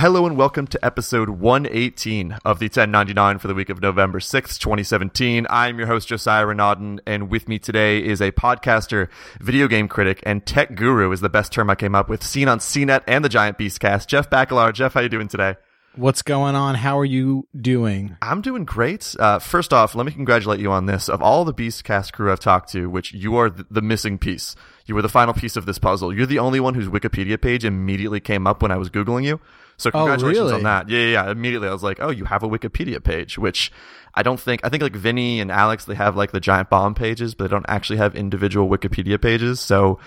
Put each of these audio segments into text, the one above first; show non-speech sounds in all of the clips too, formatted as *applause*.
Hello and welcome to episode 118 of the 1099 for the week of November 6th, 2017. I'm your host, Josiah Renaudin, and with me today is a podcaster, video game critic, and tech guru is the best term I came up with, seen on CNET and the Giant Beastcast, Jeff Bakalar. Jeff, how are you doing today? What's going on? How are you doing? I'm doing great. Uh, first off, let me congratulate you on this. Of all the Beastcast crew I've talked to, which you are the, the missing piece, you were the final piece of this puzzle. You're the only one whose Wikipedia page immediately came up when I was Googling you. So congratulations Oh, really? on that. Yeah, yeah, yeah. Immediately I was like, oh, you have a Wikipedia page, which I don't think, I think like Vinny and Alex, they have like the giant bomb pages, but they don't actually have individual Wikipedia pages. So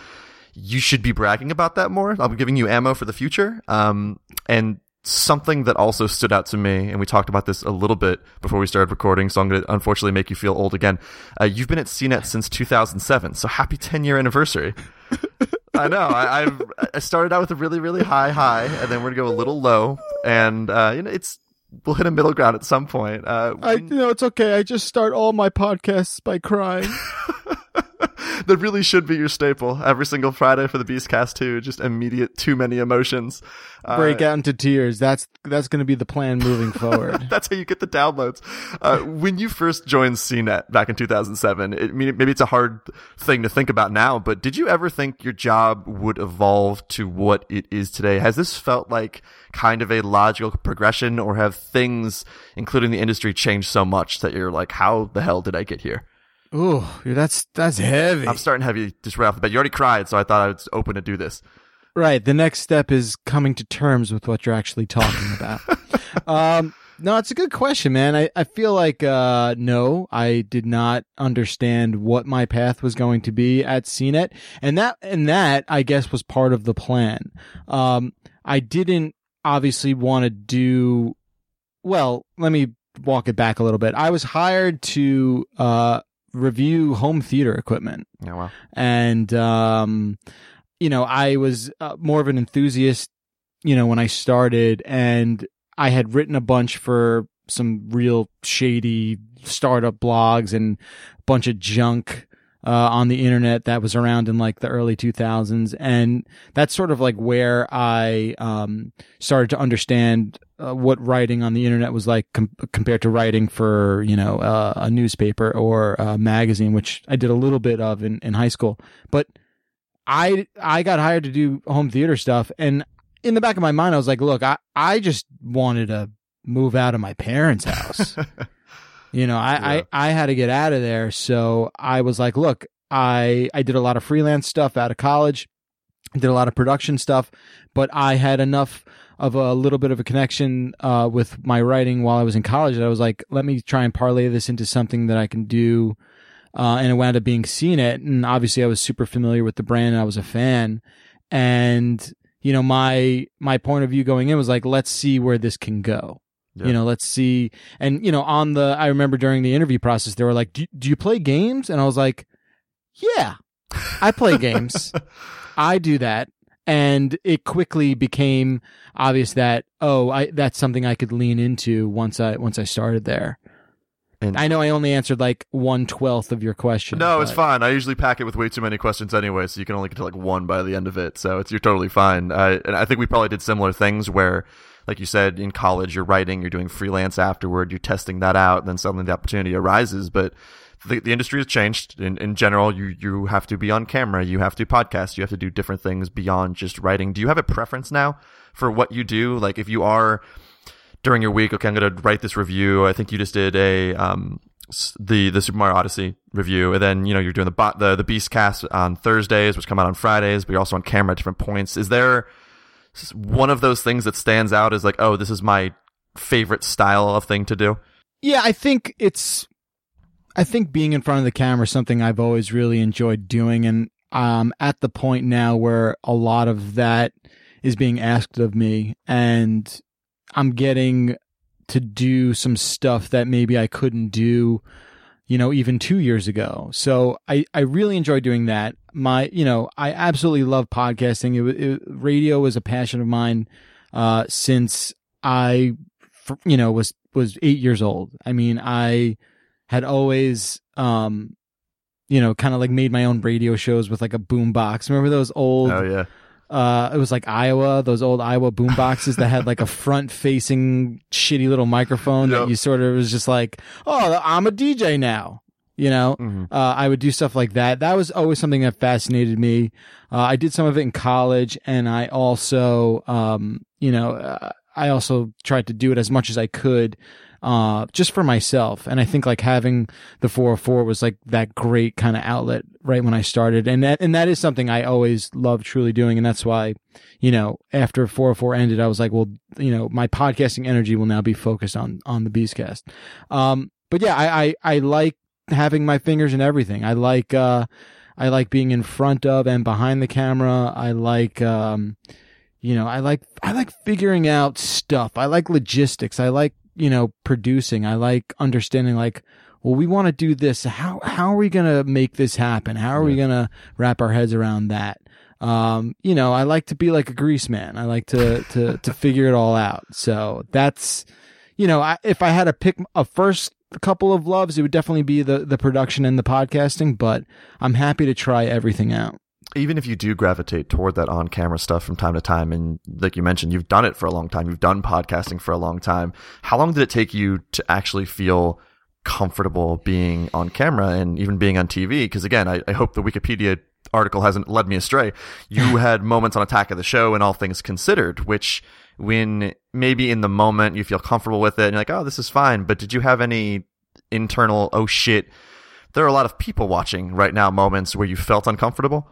you should be bragging about that more. I'll be giving you ammo for the future. Um, and something that also stood out to me, and we talked about this a little bit before we started recording, so I'm going to unfortunately make you feel old again. Uh, you've been at CNET since 2007, so happy 10 year anniversary. *laughs* I know. I, I've I started out with a really really high high, and then we're gonna go a little low, and uh, you know it's we'll hit a middle ground at some point. Uh, I you know it's okay. I just start all my podcasts by crying. *laughs* *laughs* that really should be your staple every single Friday for the Beastcast too. Just immediate too many emotions. Uh, Break out into tears. That's that's going to be the plan moving *laughs* forward. That's how you get the downloads. Uh, when you first joined CNET back in 2007, it, maybe it's a hard thing to think about now, but did you ever think your job would evolve to what it is today? Has this felt like kind of a logical progression, or have things, including the industry, changed so much that you're like, how the hell did I get here? Ooh, that's that's heavy. I'm starting heavy just right off the bat. You already cried, so I thought I was open to do this. Right. The next step is coming to terms with what you're actually talking *laughs* about. um, no, it's a good question, man. I, I feel like, uh, no, I did not understand what my path was going to be at CNET. And that, and that, I guess, was part of the plan. Um, I didn't obviously want to do, well, let me walk it back a little bit. I was hired to, uh, review home theater equipment. Yeah, well, and um you know i was uh, more of an enthusiast you know when i started and i had written a bunch for some real shady startup blogs and a bunch of junk uh, on the internet that was around in like the early 2000s and that's sort of like where i um started to understand uh, what writing on the internet was like com- compared to writing for you know uh, a newspaper or a magazine which i did a little bit of in, in high school. But i i got hired to do home theater stuff and in the back of my mind i was like look i i just wanted to move out of my parents house. *laughs* You know I, Yeah. I i had to get out of there so i was like look i i did a lot of freelance stuff out of college did a lot of production stuff but i had enough of a little bit of a connection uh, with my writing while I was in college. that I was like, let me try and parlay this into something that I can do. Uh, and it wound up being CNET. And obviously I was super familiar with the brand and I was a fan. And, you know, my, my point of view going in was like, let's see where this can go. Yeah. You know, let's see. And, you know, on the, I remember during the interview process, they were like, do, do you play games? And I was like, yeah, I play games. *laughs* I do that. And it quickly became obvious that, oh, I, that's something I could lean into once I, once I started there. And- I know I only answered like one twelfth of your question. No, it's fine. I usually pack it with way too many questions anyway, so you can only get to like one by the end of it. So it's you're totally fine. Uh, and I think we probably did similar things where, like you said, in college you're writing, you're doing freelance afterward, you're testing that out, and then suddenly the opportunity arises. But the, the industry has changed. In, in general, you you have to be on camera, you have to podcast, you have to do different things beyond just writing. Do you have a preference now for what you do? Like if you are during your week, okay, I'm going to write this review. I think you just did a um the the Super Mario Odyssey review, and then you know you're doing the bot the the Beastcast on Thursdays, which come out on Fridays, but you're also on camera at different points. Is there one of those things that stands out as like, oh, this is my favorite style of thing to do? Yeah, I think it's I think being in front of the camera is something I've always really enjoyed doing and um at the point now where a lot of that is being asked of me and I'm getting to do some stuff that maybe I couldn't do you know even 2 years ago. So I I really enjoy doing that. My you know, I absolutely love podcasting. It, it radio was a passion of mine uh since I, you know was was 8 years old. I mean, I had always um you know kind of like made my own radio shows with like a boom box remember those old Oh yeah, uh, it was like Aiwa, those old Aiwa boom boxes that had like a *laughs* front facing shitty little microphone Yep. that you sort of was just like, oh, I'm a DJ now. You know, Mhm. uh, I would do stuff like that. That was always something that fascinated me. Uh, I did some of it in college, and I also, um, you know, uh, I also tried to do it as much as I could, uh, just for myself. And I think like having the 404 was like that great kind of outlet right when I started, and that and that is something I always love truly doing, and that's why, you know, after 404 ended, I was like, well, you know, my podcasting energy will now be focused on on the Beastcast. Um, but yeah, I, I I like having my fingers in everything. I like uh I like being in front of and behind the camera. I like um you know, I like I like figuring out stuff. I like logistics. I like, you know, producing. I like understanding like well, we want to do this. How how are we going to make this happen? How are we going to wrap our heads around that? Um, you know, I like to be like a grease man. I like to to to figure it all out. So that's you know, I, if I had to pick a first couple of loves, it would definitely be the the production and the podcasting. But I'm happy to try everything out. Even if you do gravitate toward that on camera stuff from time to time, and like you mentioned, you've done it for a long time, you've done podcasting for a long time. How long did it take you to actually feel comfortable being on camera and even being on TV? Because again, I, I hope the Wikipedia article hasn't led me astray. You *laughs* had moments on Attack of the Show and All Things Considered, which when maybe in the moment you feel comfortable with it and you're like, oh, this is fine. But did you have any internal, oh shit, there are a lot of people watching right now moments where you felt uncomfortable?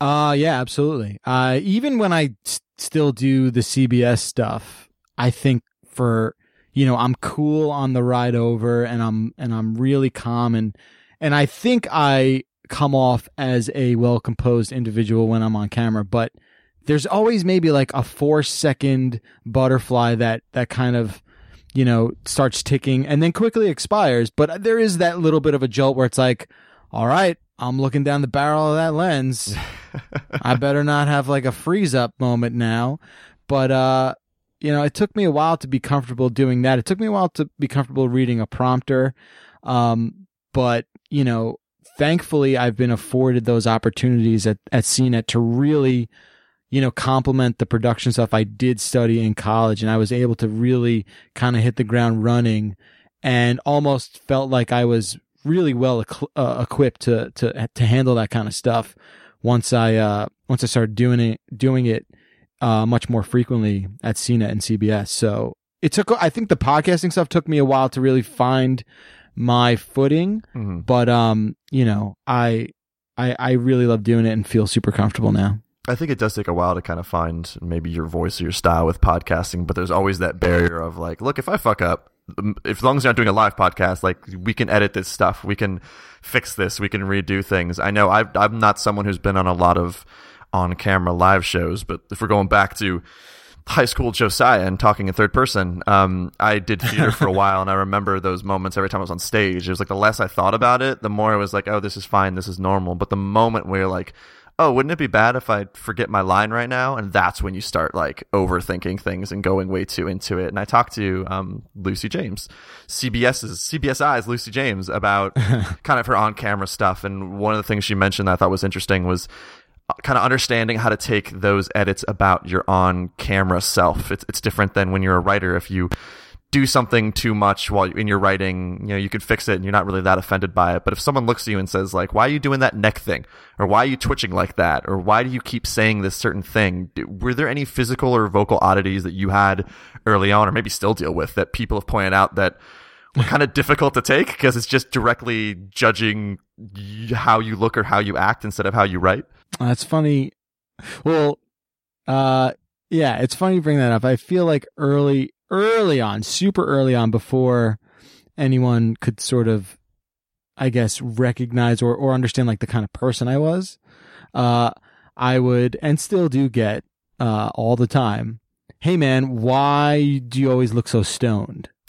Uh yeah, absolutely. Uh even when I still do the CBS stuff, I think for you know, I'm cool on the ride over and I'm and I'm really calm and and I think I come off as a well-composed individual when I'm on camera, but there's always maybe like a 4 second butterfly that that kind of you know starts ticking and then quickly expires, but there is that little bit of a jolt where it's like all right, I'm looking down the barrel of that lens. *laughs* I better not have like a freeze up moment now. But uh you know, it took me a while to be comfortable doing that. It took me a while to be comfortable reading a prompter. Um but, you know, thankfully I've been afforded those opportunities at at CNET to really you know, complement the production stuff I did study in college and I was able to really kind of hit the ground running and almost felt like I was really well uh, equipped to to to handle that kind of stuff once I uh once I started doing it doing it uh much more frequently at CNET and CBS. So it took I think the podcasting stuff took me a while to really find my footing, Mhm. but um you know, I I I really love doing it and feel super comfortable now. I think it does take a while to kind of find maybe your voice or your style with podcasting, but there's always that barrier of like, look, if I fuck up, if as long as you're not doing a live podcast, like we can edit this stuff, we can fix this, we can redo things. I know I've, I'm not someone who's been on a lot of on camera live shows, but if we're going back to high school Josiah and talking in third person, um, I did theater for a *laughs* while, and I remember those moments every time I was on stage. It was like the less I thought about it, the more I was like, oh, this is fine, this is normal. But the moment where like, oh, wouldn't it be bad if I forget my line right now? And that's when you start like overthinking things and going way too into it. And I talked to um, Lucy James, CBS's CBSI's Lucy James about *laughs* kind of her on camera stuff. And one of the things she mentioned that I thought was interesting was kind of understanding how to take those edits about your on camera self. It's it's different than when you're a writer. If you do something too much while in your writing, you know, you can fix it and you're not really that offended by it. But if someone looks at you and says like, why are you doing that neck thing? Or why are you twitching like that? Or why do you keep saying this certain thing? Were there any physical or vocal oddities that you had early on or maybe still deal with that people have pointed out that were kind of *laughs* difficult to take because it's just directly judging how you look or how you act instead of how you write? That's funny. Well, uh, yeah, it's funny you bring that up. I feel like early, early on, super early on, before anyone could sort of, I guess, recognize or, or understand like the kind of person I was, uh, I would and still do get, uh, all the time. Hey man, why do you always look so stoned? *laughs*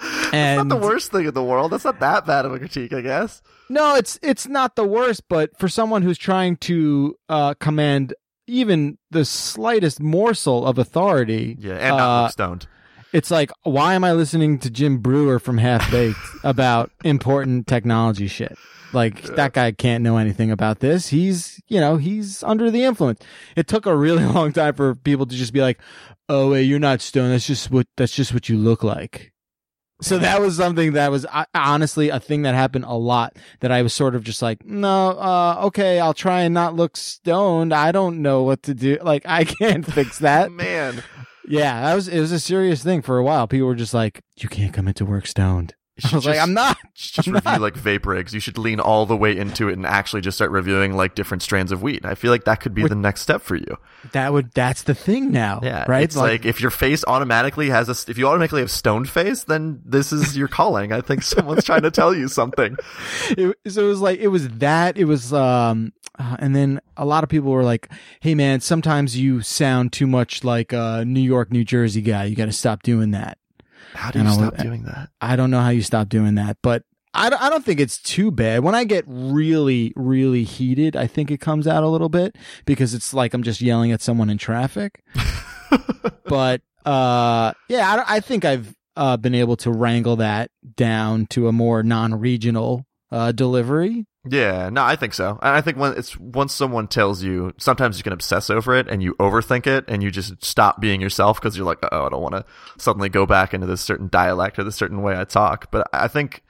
It's And not the worst thing in the world. That's not that bad of a critique, I guess. No, it's it's not the worst, but for someone who's trying to uh, command even the slightest morsel of authority, Yeah, and not uh, stoned. It's like, why am I listening to Jim Breuer from Half Baked *laughs* about important technology shit? Like that guy can't know anything about this. He's, you know, he's under the influence. It took a really *laughs* long time for people to just be like, "Oh, wait, you're not stoned. That's just what that's just what you look like." So that was something that was uh, honestly a thing that happened a lot that I was sort of just like, no, uh, okay, I'll try and not look stoned. I don't know what to do. Like, I can't fix *laughs* that. Man, Yeah, that was, it was a serious thing for a while. People were just like, you can't come into work stoned. *laughs* I was like, I'm not. *laughs* just I'm review not. like vape rigs. You should lean all the way into it and actually just start reviewing like different strands of weed. I feel like that could be the next step for you. That would, that's the thing now. Yeah, Right. It's like, if your face automatically has a, if you automatically have stoned face, then this is your calling. I think someone's trying to tell you something. *laughs* it, so it was like it was that it was um uh, and then a lot of people were like hey man sometimes you sound too much like a new york new jersey guy you got to stop doing that How do you stop doing that? i don't know how you stop doing that but I don't, I don't think it's too bad. When I get really, really heated, I think it comes out a little bit because it's like I'm just yelling at someone in traffic. *laughs* but uh, yeah, I, I think I've uh, been able to wrangle that down to a more non-regional uh, delivery. Yeah, no, I think so. I think when it's once someone tells you, sometimes you can obsess over it and you overthink it and you just stop being yourself because you're like, oh, I don't want to suddenly go back into this certain dialect or this certain way I talk. But I think,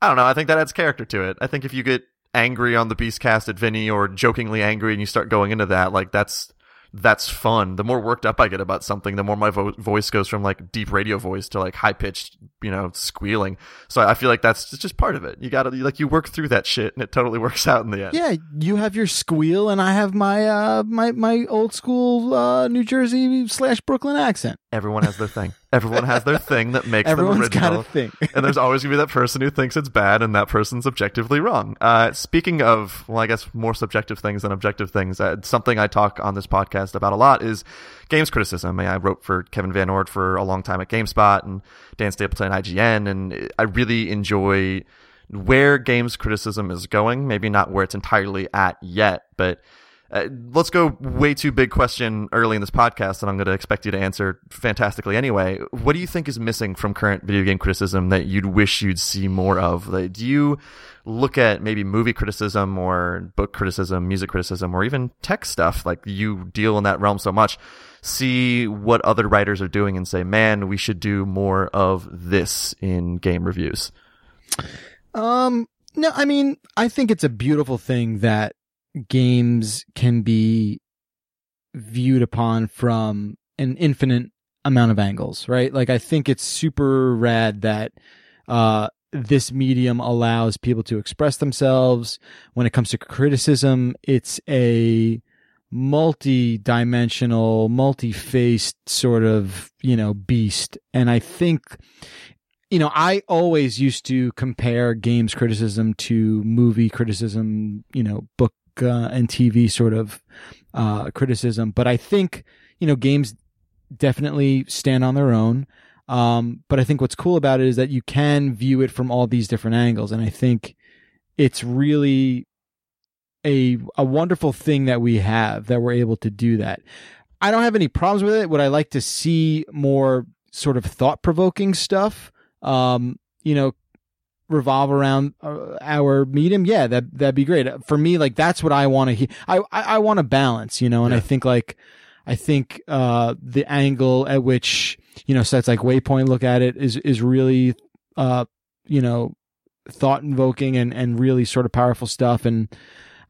I don't know, I think that adds character to it. I think if you get angry on the Beastcast at Vinny or jokingly angry and you start going into that, like that's that's fun. The more worked up I get about something, the more my vo- voice goes from like deep radio voice to like high pitched, you know, squealing. So I feel like that's just- just part of it. You got to like you work through that shit, and it totally *laughs* works out in the end. Yeah, you have your squeal, and I have my uh my my old school uh New Jersey slash Brooklyn accent. Everyone has their thing. Everyone has their thing that makes Everyone's them got original. a thing. and there's always gonna be that person who thinks it's bad, and that person's objectively wrong. Uh, speaking of, well, I guess more subjective things than objective things. Uh, something I talk on this podcast about a lot is games criticism. I wrote for Kevin VanOrd for a long time at GameSpot and Dan Stapleton at IGN, and I really enjoy where games criticism is going. Maybe not where it's entirely at yet, but. Uh, let's go way too big question early in this podcast, and I'm going to expect you to answer fantastically anyway. What do you think is missing from current video game criticism that you'd wish you'd see more of? Like, do you look at maybe movie criticism or book criticism, music criticism, or even tech stuff? Like, you deal in that realm so much. See what other writers are doing and say, man, we should do more of this in game reviews. Um, no, I mean, I think it's a beautiful thing that games can be viewed upon from an infinite amount of angles, right? Like, I think it's super rad that, uh, this medium allows people to express themselves. When it comes to criticism, it's a multi-dimensional, multi-faced sort of, you know, beast. And I think you know, I always used to compare games criticism to movie criticism, you know, book uh, and TV sort of uh, criticism. But I think, you know, games definitely stand on their own. Um, but I think what's cool about it is that you can view it from all these different angles. And I think it's really a, a wonderful thing that we have that we're able to do that. I don't have any problems with it. Would I like to see more sort of thought provoking stuff? um, you know, revolve around uh, our medium, yeah, that that'd be great. For me, like that's what I want to hear. I I, I want to balance, you know, and I think like I think uh the angle at which you know sites like Waypoint look at it is is really uh you know thought invoking and and really sort of powerful stuff and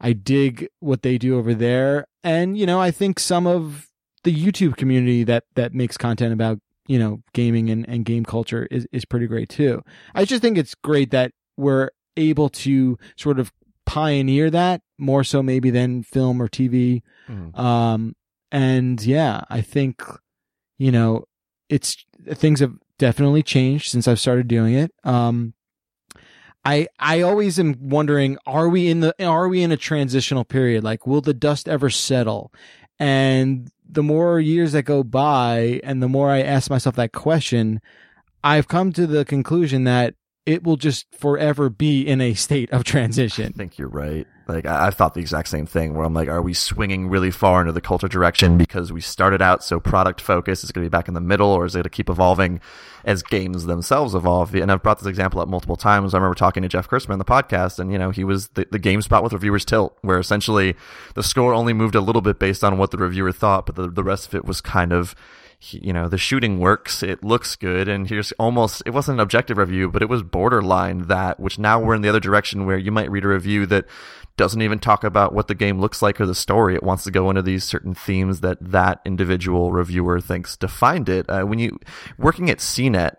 I dig what they do over there and you know I think some of the YouTube community that that makes content about you know gaming and, and game culture is, is pretty great too. I just think it's great that we're able to sort of pioneer that more so maybe than film or tv Mhm. um and yeah i think you know it's things have definitely changed since i've started doing it. Um I I always am wondering are we in the are we in a transitional period? Like will the dust ever settle? And the more years that go by and the more I ask myself that question, I've come to the conclusion that it will just forever be in a state of transition. I think you're right. Like I, I've thought the exact same thing. Where I'm like, are we swinging really far into the culture direction because we started out so product focused? Is it going to be back in the middle, or is it going to keep evolving as games themselves evolve? And I've brought this example up multiple times. I remember talking to Jeff on the podcast, and you know, he was the, the GameSpot with reviewers tilt, where essentially the score only moved a little bit based on what the reviewer thought, but the the rest of it was kind of you know the shooting works it looks good and here's almost it wasn't an objective review but it was borderline that which now we're in the other direction where you might read a review that doesn't even talk about what the game looks like or the story. It wants to go into these certain themes that that individual reviewer thinks defined it. Uh, when you working at cnet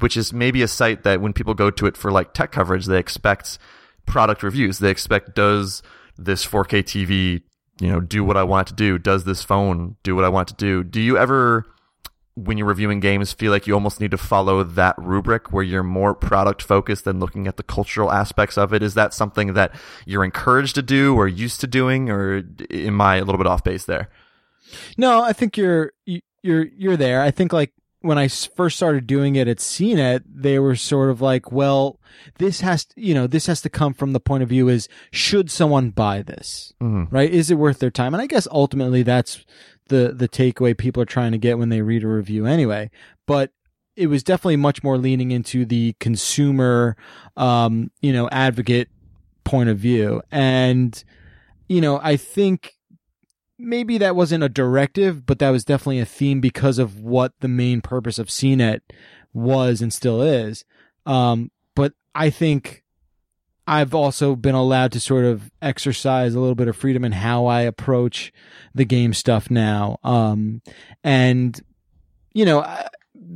which is maybe a site that when people go to it for like tech coverage they expect product reviews. They expect does this 4k tv you know, do what I want to do? Does this phone do what I want to do? Do you ever, when you're reviewing games, feel like you almost need to follow that rubric where you're more product focused than looking at the cultural aspects of it? Is that something that you're encouraged to do or used to doing, or am I a little bit off base there? No, I think you're you're you're there. I think like when I first started doing it at CNET, they were sort of like, well, this has to, you know, this has to come from the point of view is should someone buy this? Mhm. Right? Is it worth their time? And I guess ultimately that's the the takeaway people are trying to get when they read a review anyway. But it was definitely much more leaning into the consumer um, you know, advocate point of view. And you know, I think maybe that wasn't a directive, but that was definitely a theme because of what the main purpose of CNET was and still is. Um, but I think I've also been allowed to sort of exercise a little bit of freedom in how I approach the game stuff now. Um, and, you know,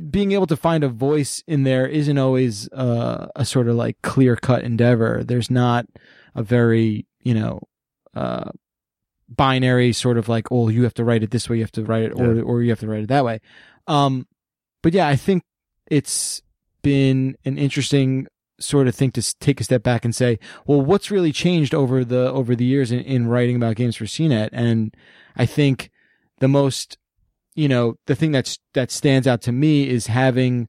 being able to find a voice in there isn't always uh, a sort of like clear cut endeavor. There's not a very, you know, uh, binary sort of like, oh, you have to write it this way, you have to write it, or Yeah. or you have to write it that way. Um, but yeah, I think it's been an interesting sort of thing to take a step back and say, well, what's really changed over the over the years in, in writing about games for CNET? And I think the most, you know, the thing that's that stands out to me is having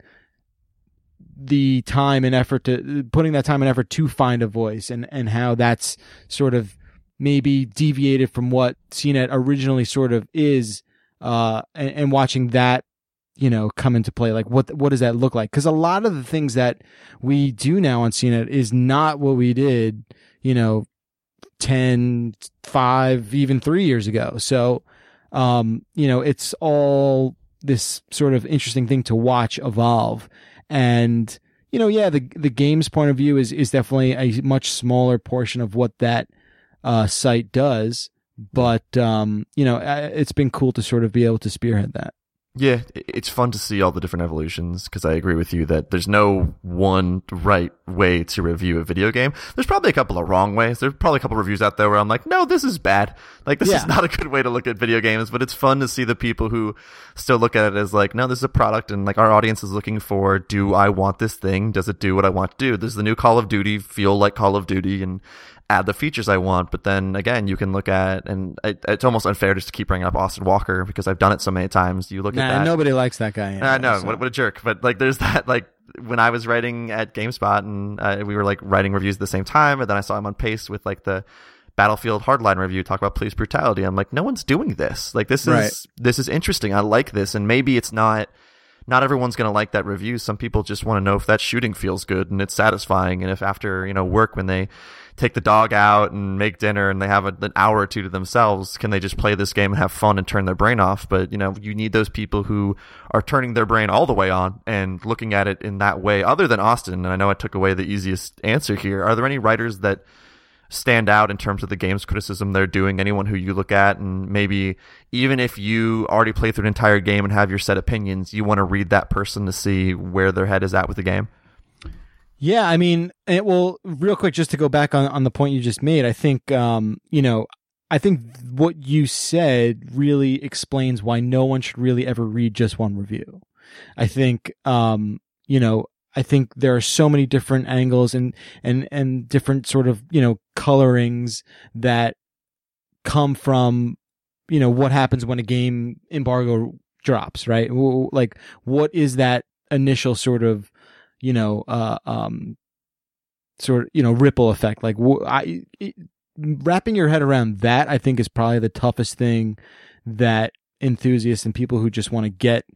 the time and effort to putting that time and effort to find a voice and and how that's sort of maybe deviated from what CNET originally sort of is uh and, and watching that you know come into play like what what does that look like? Because a lot of the things that we do now on CNET is not what we did you know 10 5 even 3 years ago. So um you know it's all this sort of interesting thing to watch evolve. And you know yeah the the game's point of view is is definitely a much smaller portion of what that uh site does but um you know it's been cool to sort of be able to spearhead that Yeah, it's fun to see all the different evolutions because I agree with you that there's no one right way to review a video game. There's probably a couple of wrong ways. There's probably a couple of reviews out there where I'm like, no, this is bad. Like, this is *laughs* not a good way to look at video games, but it's fun to see the people who still look at it as like, no, this is a product and like our audience is looking for, do I want this thing? Does it do what I want to do? Does the new Call of Duty feel like Call of Duty and add the features I want? But then again, you can look at, and it, it's almost unfair just to keep bringing up Austin Walker because I've done it so many times. You look at that. nobody likes that guy I know so. what, what a jerk, but like there's that like when I was writing at GameSpot and uh, we were like writing reviews at the same time, and then I saw him on Paste with like the Battlefield Hardline review talk about police brutality. I'm like, no one's doing this. Like this is Right. this is interesting. I like this, and maybe it's not. Not everyone's going to like that review. Some people just want to know if that shooting feels good and it's satisfying, and if after you know work when they take the dog out and make dinner and they have a, an hour or two to themselves, can they just play this game and have fun and turn their brain off? But you know, you need those people who are turning their brain all the way on and looking at it in that way. Other than Austin, and I know I took away the easiest answer here. Are there any writers that stand out in terms of the games criticism they're doing? Anyone who you look at and maybe even if you already play through an entire game and have your set opinions, you want to read that person to see where their head is at with the game? Yeah, I mean, it, well, real quick, just to go back on, on the point you just made, I think, um, you know, I think what you said really explains why no one should really ever read just one review. I think, um, you know, I think there are so many different angles and, and, and different sort of, you know, colorings that come from, you know, what happens when a game embargo drops, right? Like, what is that initial sort of, you know, uh, um, sort of, you know, ripple effect. Like, I, it, wrapping your head around that, I think is probably the toughest thing that enthusiasts and people who just want to get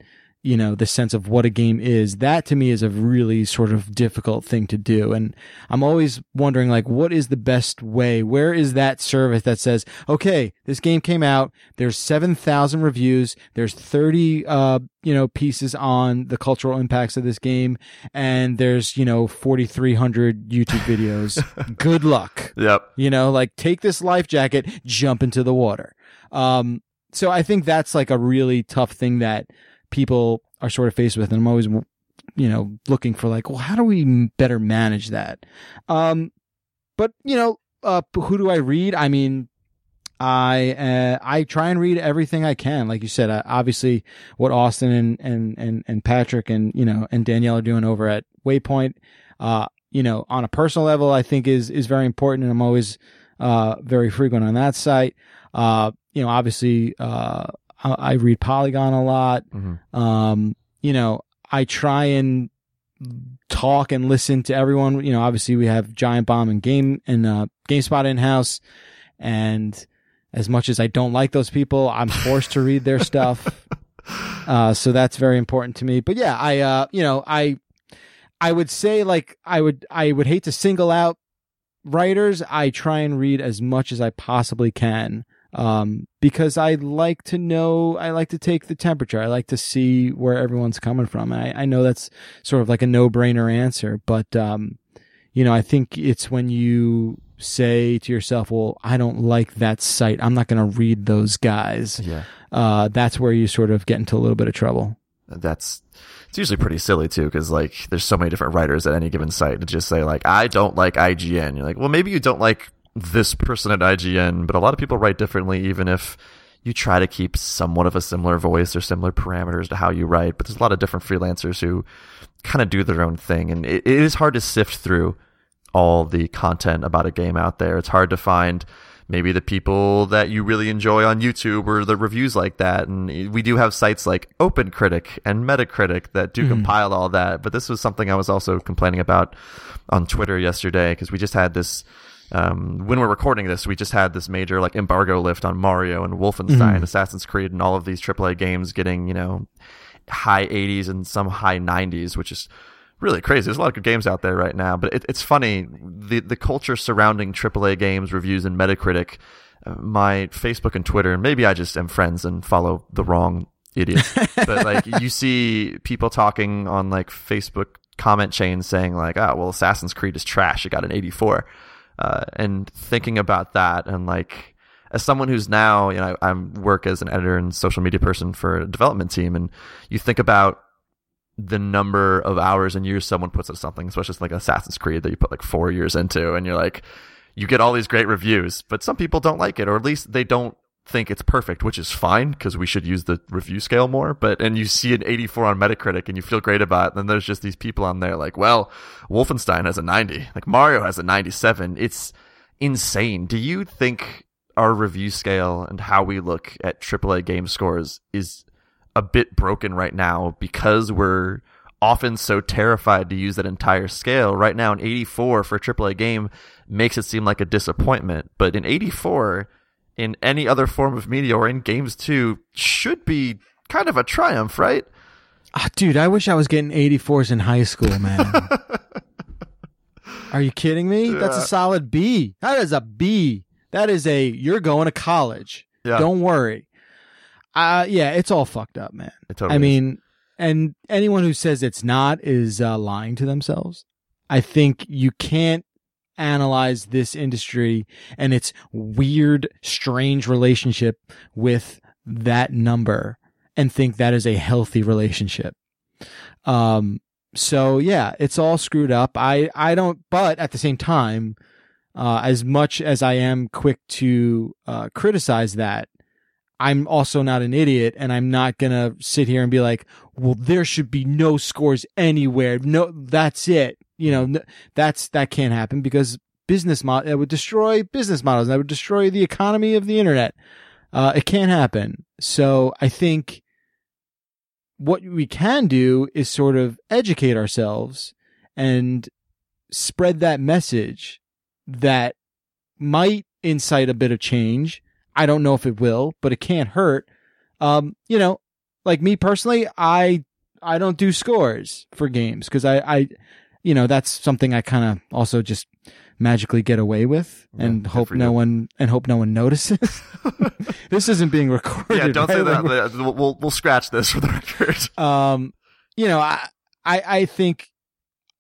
you know the sense of what a game is that to me is a really sort of difficult thing to do. And i'm always wondering like what is the best way? Where is that service that says okay this game came out there's 7000 reviews there's 30 uh you know pieces on the cultural impacts of this game and there's you know 4300 youtube videos. *laughs* Good luck. Yep. you know like take this life jacket jump into the water. Um so i think that's like a really tough thing that people are sort of faced with and i'm always you know looking for like well how do we better manage that um but you know uh who do i read i mean I uh, I try and read everything I can, like you said. Uh, obviously, what Austin and, and and and Patrick and you know and Danielle are doing over at Waypoint, uh, you know, on a personal level, I think is is very important, and I'm always uh very frequent on that site. Uh, you know, obviously, uh, I, I read Polygon a lot. Mhm. Um, you know, I try and talk and listen to everyone. You know, obviously we have Giant Bomb and Game and uh, GameSpot in house, and as much as I don't like those people, I'm forced to read their stuff. *laughs* Uh, so that's very important to me. But yeah, I uh, you know, I I would say like I would I would hate to single out writers. I try and read as much as I possibly can um, because I like to know, I like to take the temperature. I like to see where everyone's coming from. And I, I know that's sort of like a no brainer answer, but, um, you know, I think it's when you say to yourself, well, I don't like that site. I'm not going to read those guys. Yeah. Uh, that's where you sort of get into a little bit of trouble. That's it's usually pretty silly too, because like there's so many different writers at any given site to just say like I don't like IGN. You're like, well, maybe you don't like this person at IGN, but a lot of people write differently, even if you try to keep somewhat of a similar voice or similar parameters to how you write. But there's a lot of different freelancers who kind of do their own thing, and it, it is hard to sift through all the content about a game out there. It's hard to find maybe the people that you really enjoy on YouTube or the reviews like that. And we do have sites like OpenCritic and Metacritic that do mm-hmm. compile all that. But this was something I was also complaining about on Twitter yesterday because we just had this. Um, when we're recording this, we just had this major like embargo lift on Mario and Wolfenstein, Assassin's Creed, and all of these AAA games getting you know high 80s and some high 90s, which is really crazy. There's a lot of good games out there right now, but it, it's funny the the culture surrounding AAA games reviews and Metacritic. Uh, my Facebook and Twitter, and maybe I just am friends and follow the wrong idiots. *laughs* but like you see people talking on like Facebook comment chains saying like, "Ah, well, Assassin's Creed is trash. It got an 84," uh, and thinking about that and like as someone who's now, you know, I, I work as an editor and social media person for a development team, and you think about the number of hours and years someone puts into something, especially like Assassin's Creed that you put like four years into, and you're like, you get all these great reviews, but some people don't like it, or at least they don't think it's perfect, which is fine because we should use the review scale more. But and you see an 84 on Metacritic and you feel great about it, and then there's just these people on there like, well, Wolfenstein has a 90, like Mario has a 97. It's insane. Do you think our review scale and how we look at AAA game scores is a bit broken right now because we're often so terrified to use that entire scale. Right now, an 84 for a AAA game makes it seem like a disappointment, but an 84 in any other form of media or in games too should be kind of a triumph, right? Ah, dude, I wish I was getting 84s in high school, man. *laughs* Are you kidding me? That's a solid B. That is a B. That is a you're going to college. Yeah. Don't worry. Uh yeah, it's all fucked up, man. Totally I is. mean, and anyone who says it's not is uh, lying to themselves. I think you can't analyze this industry and its weird, strange relationship with that number and think that is a healthy relationship. Um, so yeah, it's all screwed up. I, I don't, but at the same time, uh, as much as I am quick to, uh, criticize that, I'm also not an idiot and I'm not going to sit here and be like, well, there should be no scores anywhere. No, that's it. You know, that's, that can't happen because business model, it would destroy business models. That would destroy the economy of the internet. Uh, it can't happen. So I think what we can do is sort of educate ourselves and spread that message that might incite a bit of change. I don't know if it will, but it can't hurt. Um, you know, like me personally, I I don't do scores for games because I I you know that's something I kind of also just magically get away with and good hope no you. one and hope no one notices. *laughs* this isn't being recorded. Yeah, don't say that. Like, we'll we'll scratch this for the record. *laughs* um, you know, I, I, I think,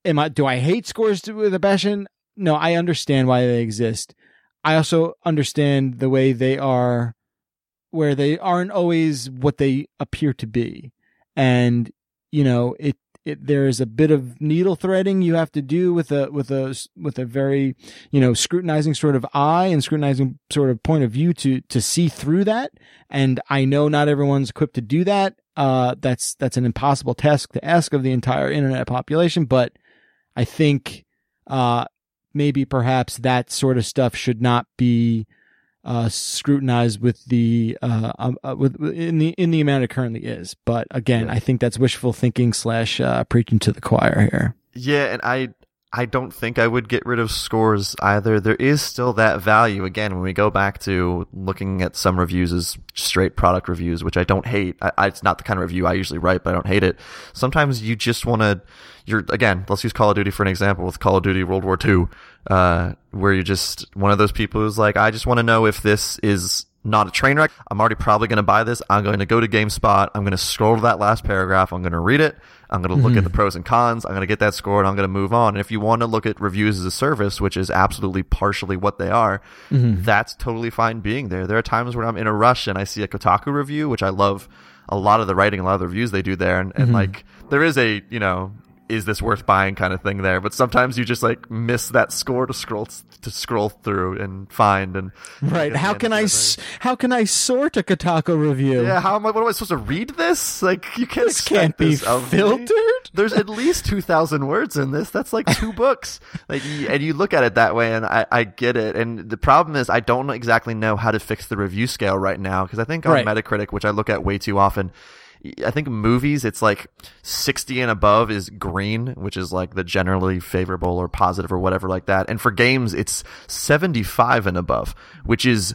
am I, do I hate scores to, with a passion? No, I understand why they exist. I also understand the way they are, where they aren't always what they appear to be. And, you know, it, it, there is a bit of needle threading you have to do with a with a with a very you know scrutinizing sort of eye and scrutinizing sort of point of view to to see through that. And i know not everyone's equipped to do that. Uh that's that's an impossible task to ask of the entire internet population but i think uh maybe perhaps that sort of stuff should not be uh, scrutinized with the uh, um, uh, with in the in the amount it currently is. But again, Yeah. I think that's wishful thinking slash uh, preaching to the choir here. Yeah, and I I don't think I would get rid of scores either. There is still that value again when we go back to looking at some reviews as straight product reviews, which I don't hate. I, I, it's not the kind of review I usually write, but I don't hate it. Sometimes you just want to. You're again. Let's use Call of Duty for an example with Call of Duty World War II, uh, where you're just one of those people who's like, I just want to know if this is not a train wreck. I'm already probably going to buy this. I'm going to go to GameSpot. I'm going to scroll to that last paragraph. I'm going to read it. I'm going to look at the hmm. pros and cons. I'm going to get that score and I'm going to move on. And if you want to look at reviews as a service, which is absolutely partially what they are, mm-hmm. that's totally fine being there. There are times when I'm in a rush and I see a Kotaku review, which I love a lot of the writing, a lot of the reviews they do there. And, and mm-hmm. like, there is a, you know, is this worth buying kind of thing there. But sometimes you just like miss that score to scroll to scroll through and find and Right? How and can I how can I sort a Kotaku review? yeah, how am I? What am I supposed to read this? Like, you can't. This can't be this filtered. There's at least two thousand words in this. That's like two *laughs* books. Like, and you look at it that way, and I, I get it. And the problem is, I don't exactly know how to fix the review scale right now because I think on Right. Metacritic, which I look at way too often. I think movies, it's like 60 and above is green, which is like the generally favorable or positive or whatever like that. And for games, it's 75 and above, which is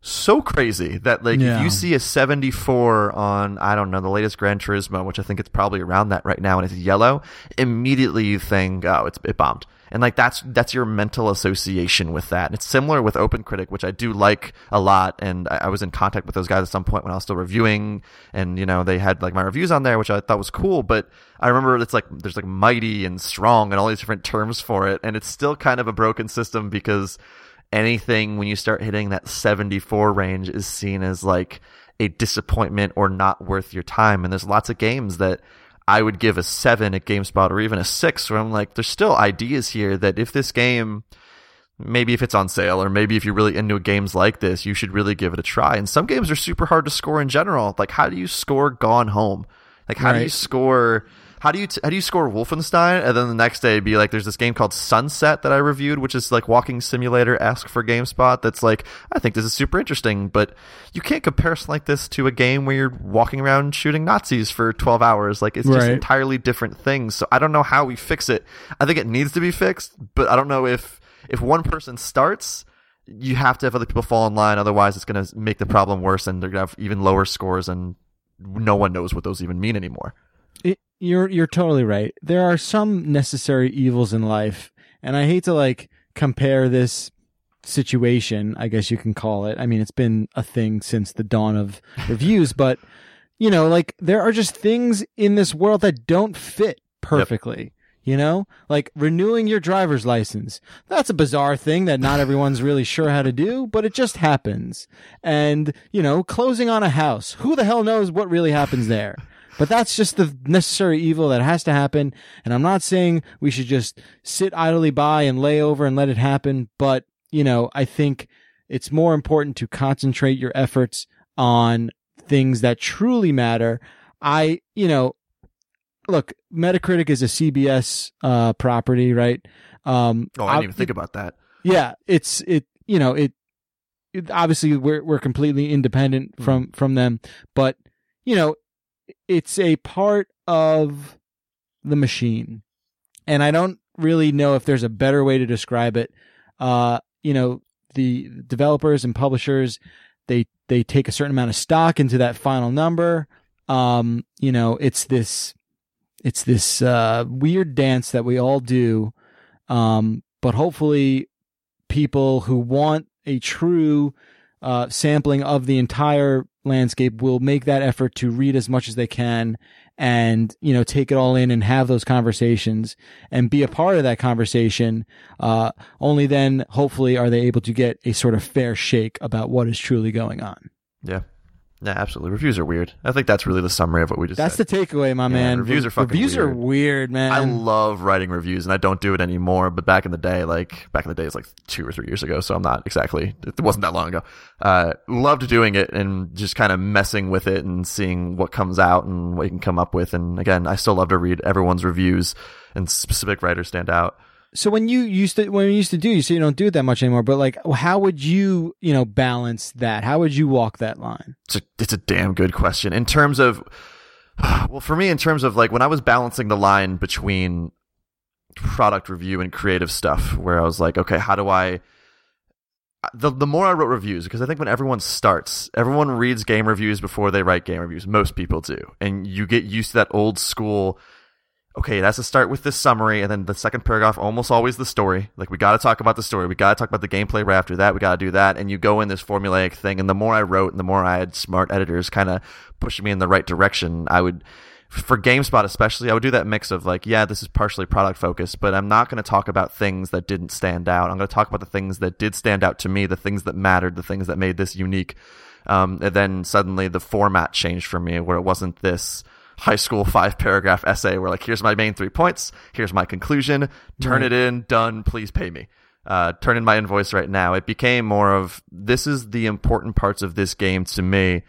so crazy that like Yeah. if you see a 74 on I don't know the latest Gran Turismo, which I think it's probably around that right now, and it's yellow, immediately you think, oh, it's it bombed, and like that's that's your mental association with that. And it's similar with OpenCritic, which I do like a lot, and I, I was in contact with those guys at some point when I was still reviewing, and you know they had like my reviews on there, which I thought was cool, but I remember it's like there's like mighty and strong and all these different terms for it, and it's still kind of a broken system because anything when you start hitting that 74 range is seen as like a disappointment or not worth your time. And there's lots of games that I would give a seven at GameSpot or even a six where I'm like, there's still ideas here that if this game, maybe if it's on sale or maybe if you're really into games like this, you should really give it a try. And some games are super hard to score in general. Like, how do you score Gone Home? Like, how do you score? How do you t- how do you score Wolfenstein? And then the next day be like, there's this game called Sunset that I reviewed, which is like walking simulator esque for GameSpot. That's like, I think this is super interesting, but you can't compare something like this to a game where you're walking around shooting Nazis for 12 hours. Like, it's just entirely different things. So I don't know how we fix it. I think it needs to be fixed, but I don't know if if one person starts. You have to have other people fall in line, otherwise it's going to make the problem worse, and they're going to have even lower scores, and no one knows what those even mean anymore. It, you're you're totally right. There are some necessary evils in life, and I hate to like compare this situation, I guess you can call it. I mean, it's been a thing since the dawn of reviews, *laughs* but you know, like there are just things in this world that don't fit perfectly. You know, like renewing your driver's license. That's a bizarre thing that not everyone's really sure how to do, but it just happens. And, you know, closing on a house. Who the hell knows what really happens there? But that's just the necessary evil that has to happen. And I'm not saying we should just sit idly by and lay over and let it happen. But, you know, I think it's more important to concentrate your efforts on things that truly matter. I, you know, look, Metacritic is a CBS uh, property, right? Um, Oh, I didn't even think about that. yeah, it's it. You know, it. it obviously, we're we're completely independent Hmm. from from them, but you know, it's a part of the machine, and I don't really know if there's a better way to describe it. Uh, you know, the developers and publishers, they they take a certain amount of stock into that final number. Um, you know, it's this it's this uh, weird dance that we all do. Um, but hopefully, people who want a true uh, sampling of the entire landscape will make that effort to read as much as they can and you know take it all in and have those conversations and be a part of that conversation. Uh, only then hopefully are they able to get a sort of fair shake about what is truly going on. Yeah yeah, absolutely. Reviews are weird. I think that's really the summary of what we just That's said. the takeaway, my man. reviews are fucking Reviews are weird. weird, man. I love writing reviews, and I don't do it anymore. But back in the day, like back in the day, is like two or three years ago, so I'm not exactly. It wasn't that long ago. Uh, loved doing it and just kind of messing with it and seeing what comes out and what you can come up with. And again, I still love to read everyone's reviews, and specific writers stand out. So when you used to when you used to do, you say you don't do it that much anymore. But like, how would you you know balance that? How would you walk that line? It's a, it's a damn good question in terms of. *sighs* Well, for me, in terms of like when I was balancing the line between product review and creative stuff, where I was like, okay, how do I the the more I wrote reviews, because I think when everyone starts, everyone reads game reviews before they write game reviews. Most people do, and you get used to that old school. Okay, it has to start with this summary, and then the second paragraph almost always the story. Like we got to talk about the story, we got to talk about the gameplay right after that. We got to do that, and you go in this formulaic thing. And the more I wrote, and the more I had smart editors kind of pushing me in the right direction, I would for GameSpot especially, I would do that mix of like, yeah, this is partially product focused, but I'm not going to talk about things that didn't stand out. I'm going to talk about the things that did stand out to me, the things that mattered, the things that made this unique. Um, and then suddenly the format changed for me, where it wasn't this high school five paragraph essay where like, here's my main three points, here's my conclusion, turn Right. it in, done, please pay me. Uh, turn in my invoice right now. It became more of this is the important parts of this game to me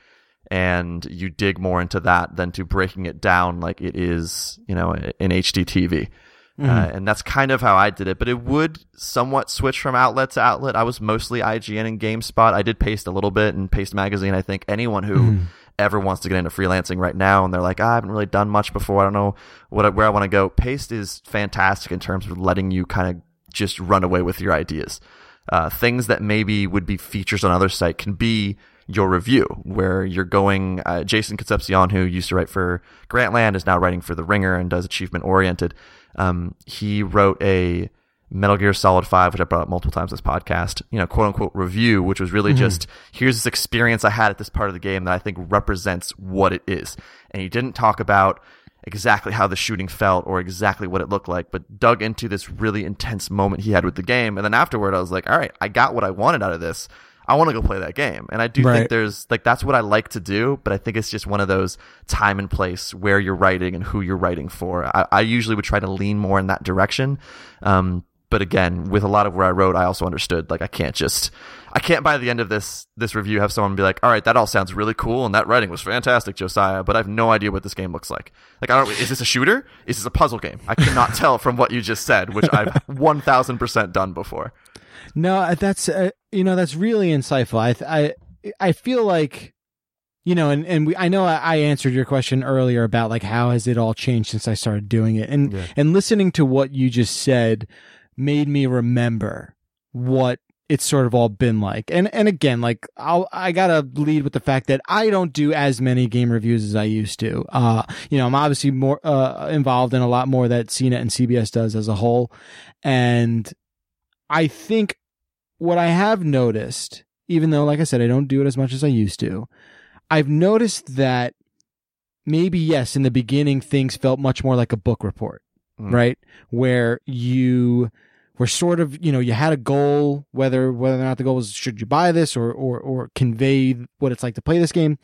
and you dig more into that than to breaking it down like it is, you know, in HD TV. Uh, and that's kind of how I did it, but it would somewhat switch from outlet to outlet. I was mostly IGN and GameSpot. I did Paste a little bit and Paste Magazine. I think anyone who ever wants to get into freelancing right now and they're like, "Ah, I haven't really done much before. I don't know what where I want to go. Paste is fantastic in terms of letting you kind of just run away with your ideas. Uh, things that maybe would be features on other site can be your review, where you're going. Uh, Jason Concepcion, who used to write for Grantland, is now writing for The Ringer and does achievement oriented. Um, he wrote a Metal Gear Solid 5, which I brought up multiple times this podcast, you know, quote unquote review, which was really just here's this experience I had at this part of the game that I think represents what it is. And he didn't talk about exactly how the shooting felt or exactly what it looked like, but dug into this really intense moment he had with the game. And then afterward, I was like, all right, I got what I wanted out of this. I want to go play that game. And I do Right. think there's like that's what I like to do, but I think it's just one of those time and place where you're writing and who you're writing for. I, I usually would try to lean more in that direction. Um, but again, with a lot of where I wrote, I also understood like I can't just I can't by the end of this this review have someone be like, all right, that all sounds really cool and that writing was fantastic, Josiah, but I have no idea what this game looks like. Like I don't is this a shooter? Is this a puzzle game? I cannot *laughs* tell from what you just said, which I've *laughs* one thousand percent done before. No, that's uh, you know that's really insightful. I th- I I feel like you know, and and we I know I, I answered your question earlier about like how has it all changed since I started doing it, and Yeah. and listening to what you just said made me remember what it's sort of all been like. And and again, like I'll I gotta lead with the fact that I don't do as many game reviews as I used to. Uh, you know, I'm obviously more uh involved in a lot more that CNET and CBS does as a whole, and I think what I have noticed, even though, like I said, I don't do it as much as I used to, I've noticed that maybe, yes, in the beginning, things felt much more like a book report, Mm. right? Where you were sort of, you know, you had a goal, whether, whether or not the goal was, should you buy this or, or, or convey what it's like to play this game.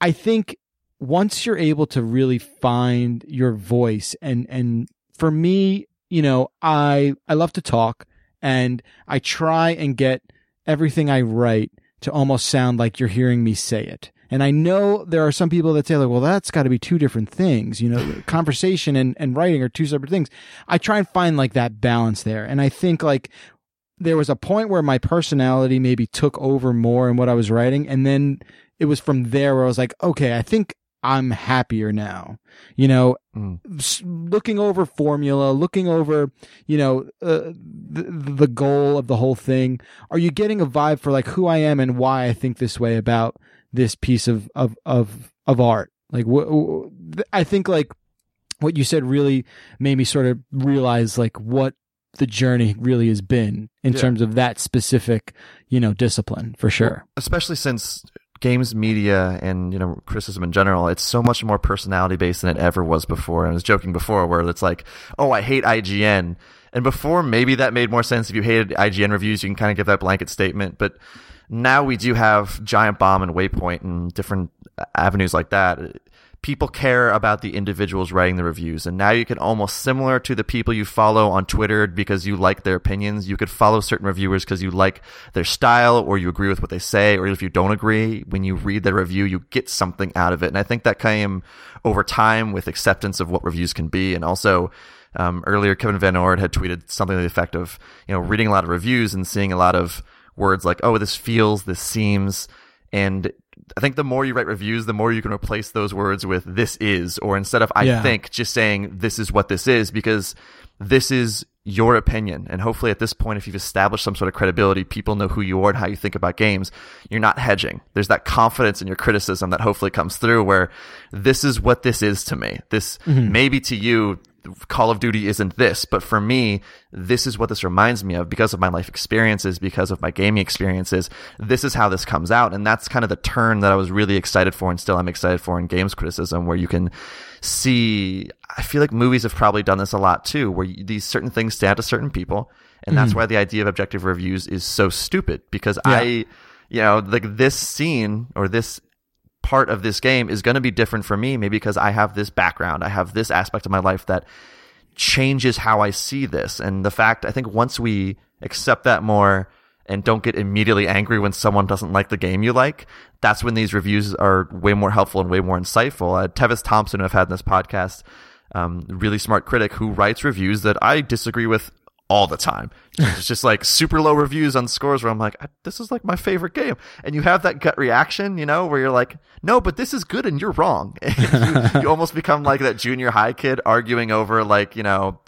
I think once you're able to really find your voice and, and for me, you know, I, I love to talk and I try and get everything I write to almost sound like you're hearing me say it. And I know there are some people that say like, well, that's got to be two different things. You know, *laughs* conversation and, and writing are two separate things. I try and find like that balance there. And I think like there was a point where my personality maybe took over more in what I was writing. And then it was from there where I was like, okay, I think I'm happier now. You know, Mm. looking over formula, looking over, you know, uh, the, the goal of the whole thing. Are you getting a vibe for like who I am and why I think this way about this piece of of of of art? Like, wh- I think like what you said really made me sort of realize like what the journey really has been in Yeah. terms of that specific, you know, discipline for sure. especially since games media and you know criticism in general it's so much more personality based than it ever was before i was joking before where it's like oh i hate ign and before maybe that made more sense if you hated ign reviews you can kind of give that blanket statement but now we do have giant bomb and waypoint and different avenues like that. People care about the individuals writing the reviews and now you can almost similar to the people you follow on twitter because you like their opinions you could follow certain reviewers because you like their style or you agree with what they say or if you don't agree when you read their review you get something out of it. And i think that came over time with acceptance of what reviews can be. And also um, earlier kevin van ord had tweeted something to the effect of you know reading a lot of reviews and seeing a lot of words like oh this feels this seems and I think the more you write reviews, the more you can replace those words with this is, or instead of I Yeah. think, just saying this is what this is, because this is your opinion. And hopefully at this point, if you've established some sort of credibility, people know who you are and how you think about games. You're not hedging. There's that confidence in your criticism that hopefully comes through where this is what this is to me. This mm-hmm. maybe to you, Call of Duty isn't this, but for me, this is what this reminds me of because of my life experiences, because of my gaming experiences. This is how this comes out. And that's kind of the turn that I was really excited for and still I'm excited for in games criticism, where you can see, I feel like movies have probably done this a lot too, where you, these certain things stand out to certain people. And that's mm-hmm. why the idea of objective reviews is so stupid because I, you know, like this scene or this part of this game is going to be different for me, maybe because I have this background, I have this aspect of my life that changes how I see this. And the fact, I think once we accept that more and don't get immediately angry when someone doesn't like the game you like, that's when these reviews are way more helpful and way more insightful. Uh, Tevis Thompson, I've had in this podcast, um, really smart critic who writes reviews that I disagree with all the time. It's just like super low reviews on scores where I'm like, this is like my favorite game. And you have that gut reaction, you know, where you're like, no, but this is good and you're wrong. *laughs* And you, you almost become like that junior high kid arguing over like, you know,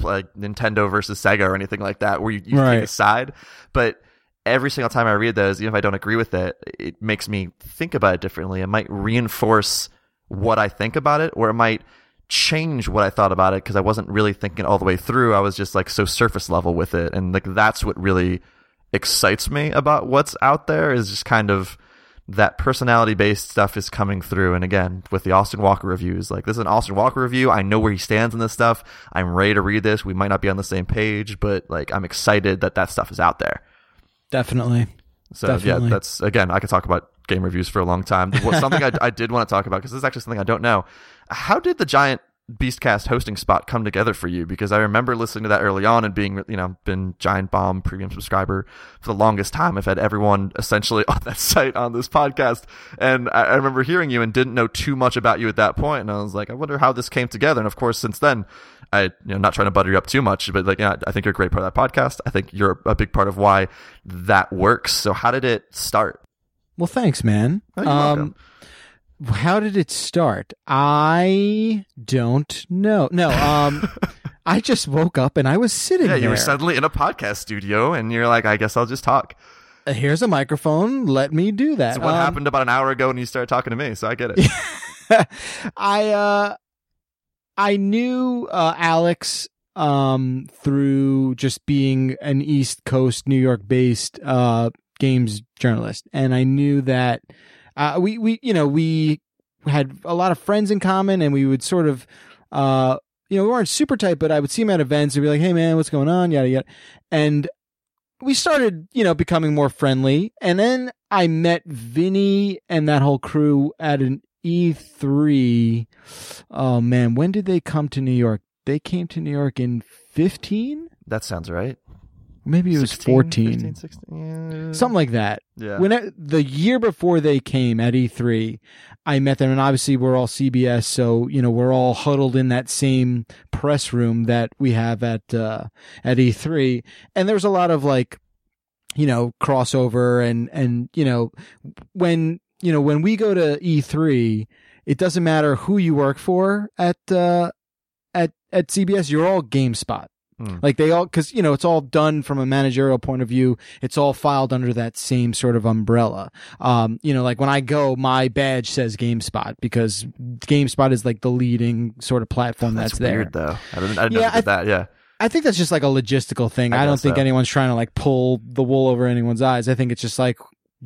like Nintendo versus Sega or anything like that, where you, you Right. take a side. But every single time I read those, even if I don't agree with it, it makes me think about it differently. It might reinforce what I think about it, or it might change what I thought about it because I wasn't really thinking all the way through. I was just like so surface level with it. And like that's what really excites me about what's out there is just kind of that personality based stuff is coming through. And again, with the Austin Walker reviews, like this is an Austin Walker review. I know where he stands in this stuff. I'm ready to read this. We might not be on the same page, but like I'm excited that that stuff is out there. Definitely. So Definitely. yeah, that's again, I could talk about game reviews for a long time. Something I, *laughs* I did want to talk about because this is actually something I don't know. How did the giant Beastcast hosting spot come together for you? Because I remember listening to that early on and being, you know, been Giant Bomb premium subscriber for the longest time. I've had everyone essentially *laughs* on that site on this podcast, and I, remember hearing you and didn't know too much about you at that point. And I was like, I wonder how this came together. And of course, since then. I, you know, not trying to butter you up too much, but like, yeah, I think you're a great part of that podcast. I think you're a big part of why that works. So how did it start? Well, thanks, man. Oh, um, welcome. How did it start? I don't know. No, um, *laughs* I just woke up and I was sitting Yeah, you were suddenly in a podcast studio, and you're like, I guess I'll just talk. Here's a microphone. Let me do that. So what Um, happened about an hour ago when you started talking to me? So I get it. *laughs* I uh I knew uh Alex um through just being an East Coast New York based uh games journalist and I knew that uh we we you know we had a lot of friends in common and we would sort of uh you know we weren't super tight but I would see him at events and be like hey man what's going on yada yada and we started, you know, becoming more friendly. And then I met Vinny and that whole crew at an E3. Oh man, when did they come to New York? They came to New York in 15? that sounds right. Maybe it was 16, 14. 15, 16, yeah. Something like that. Yeah. When it, the year before they came at E3, I met them, and obviously we're all CBS, so you know we're all huddled in that same press room that we have at uh, at E3, and there's a lot of like, you know, crossover, and and you know, when you know when we go to E3, it doesn't matter who you work for at uh, at at CBS. You're all GameSpot. Hmm. Like they all, because you know it's all done from a managerial point of view. It's all filed under that same sort of umbrella. Um, you know, like when I go, my badge says GameSpot because GameSpot is like the leading sort of platform that's, That's, there. weird though. I didn't. I didn't Yeah, did that. Yeah. I think that's just like a logistical thing. I I, don't think so. anyone's trying to like pull the wool over anyone's eyes. I think it's just like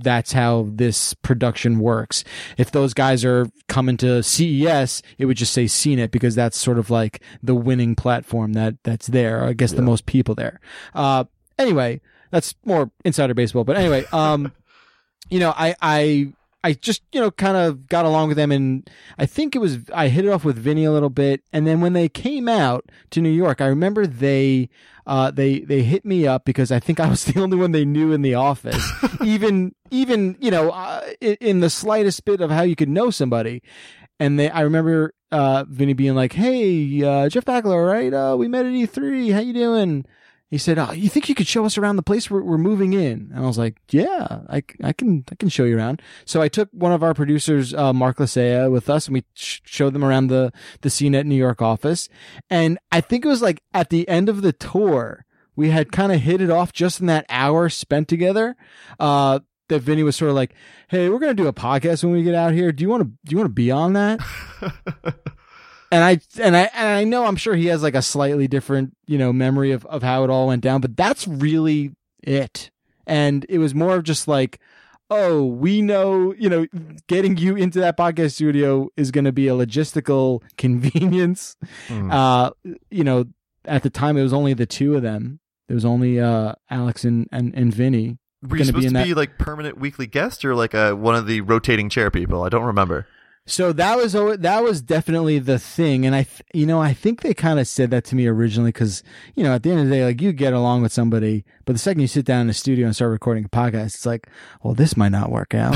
that's how this production works. If those guys are coming to CES, it would just say CNET because that's sort of like the winning platform that that's there. I guess the most people there. Uh, anyway, that's more insider baseball. But anyway, um, *laughs* you know, I I I just you know kind of got along with them, and I think it was I hit it off with Vinny a little bit, and then when they came out to New York, I remember they uh they they hit me up because I think I was *laughs* the only one they knew in the office, *laughs* even even you know uh, in, the slightest bit of how you could know somebody, and they I remember uh Vinny being like, "Hey, uh, Jeff Bakalar, right? Uh, we met at E3. How you doing?" He said, "Oh, you think you could show us around the place we're, we're moving in?" And I was like, "Yeah, I, I can I can show you around." So I took one of our producers, uh, Mark Licea, with us, and we sh- showed them around the the CNET New York office. And I think it was like at the end of the tour, we had kind of hit it off just in that hour spent together. Uh, that Vinny was sort of like, "Hey, we're gonna do a podcast when we get out here. Do you want to do you want to be on that?" *laughs* and I and I and I know I'm sure he has like a slightly different you know memory of of how it all went down, but that's really it. And it was more of just like, oh, we know you know getting you into that podcast studio is going to be a logistical *laughs* convenience. Hmm. Uh, you know, at the time it was only the two of them. There was only uh Alex and and, and Vinny. Were you be supposed in to that- be like permanent weekly guest or like a one of the rotating chair people? I don't remember. So that was that was definitely the thing, and I, you know, I think they kind of said that to me originally because you know at the end of the day, like you get along with somebody, but the second you sit down in the studio and start recording a podcast, it's like, well, this might not work out.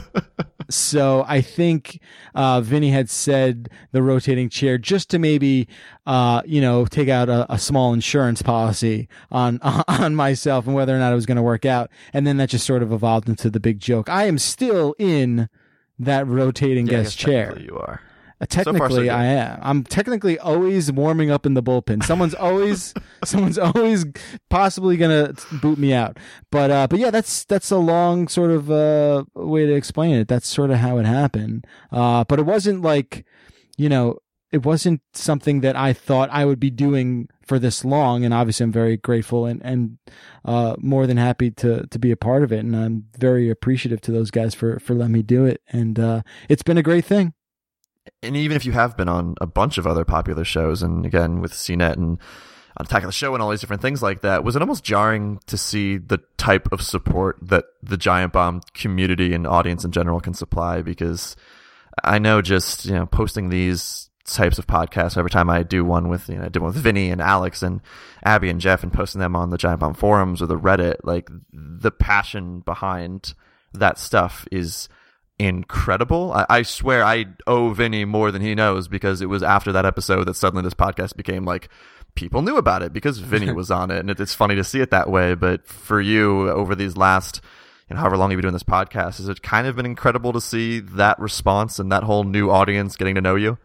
*laughs* so I think uh, Vinny had said the rotating chair just to maybe, uh, you know, take out a, a small insurance policy on *laughs* on myself and whether or not it was going to work out, and then that just sort of evolved into the big joke. I am still in that rotating Yeah, guest chair. technically You are. Uh, far, so Technically, good. I am. I'm technically always warming up in the bullpen. Someone's always, *laughs* someone's always possibly gonna boot me out. But, uh, but yeah, that's that's a long sort of uh, way to explain it. That's sort of how it happened. Uh, but it wasn't like, you know, it wasn't something that I thought I would be doing for this long. And obviously, I'm very grateful and and uh, more than happy to to be a part of it. And I'm very appreciative to those guys for for letting me do it. And uh, it's been a great thing. and even if you have been on a bunch of other popular shows, and again with CNET and on Attack of the Show and all these different things like that, was it almost jarring to see the type of support that the Giant Bomb community and audience in general can supply? Because I know just you know posting these types of podcasts every time I do one with you know I did one with Vinny and Alex and Abby and Jeff and posting them on the Giant Bomb forums or the Reddit, like the passion behind that stuff is incredible. I, I swear I owe Vinny more than he knows because it was after that episode that suddenly this podcast became like people knew about it because Vinny *laughs* was on it, and it, it's funny to see it that way. But for you, over these last, you know, however long you've been doing this podcast, has it kind of been incredible to see that response and that whole new audience getting to know you?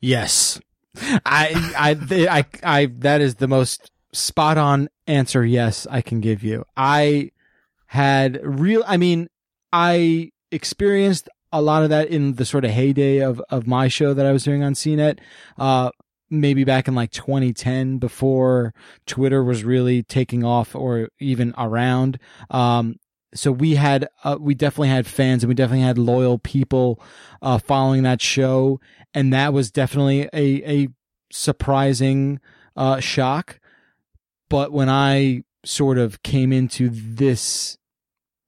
Yes. I, I, I, I, that is the most spot on answer. Yes, I can give you. I had real, I mean, I experienced a lot of that in the sort of heyday of, of my show that I was doing on CNET. Uh, maybe back in like 2010 before Twitter was really taking off or even around. Um, so we had, uh, we definitely had fans and we definitely had loyal people, uh, following that show. And that was definitely a, a surprising, uh, shock. But when I sort of came into this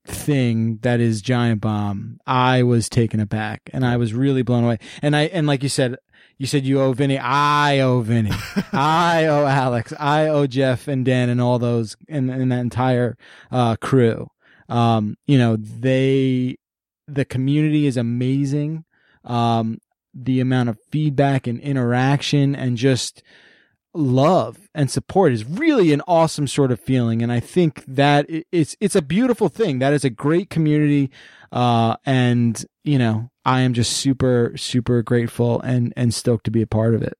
thing that is Giant Bomb, I was taken aback and I was really blown away. And I, and like you said, you said you owe Vinny. I owe Vinny. *laughs* I owe Alex. I owe Jeff and Dan and all those and, and that entire uh, crew. Um, you know, they, the community is amazing. Um, the amount of feedback and interaction and just love and support is really an awesome sort of feeling. And I think that it's, it's a beautiful thing. That is a great community. Uh, and you know, I am just super super grateful and and stoked to be a part of it.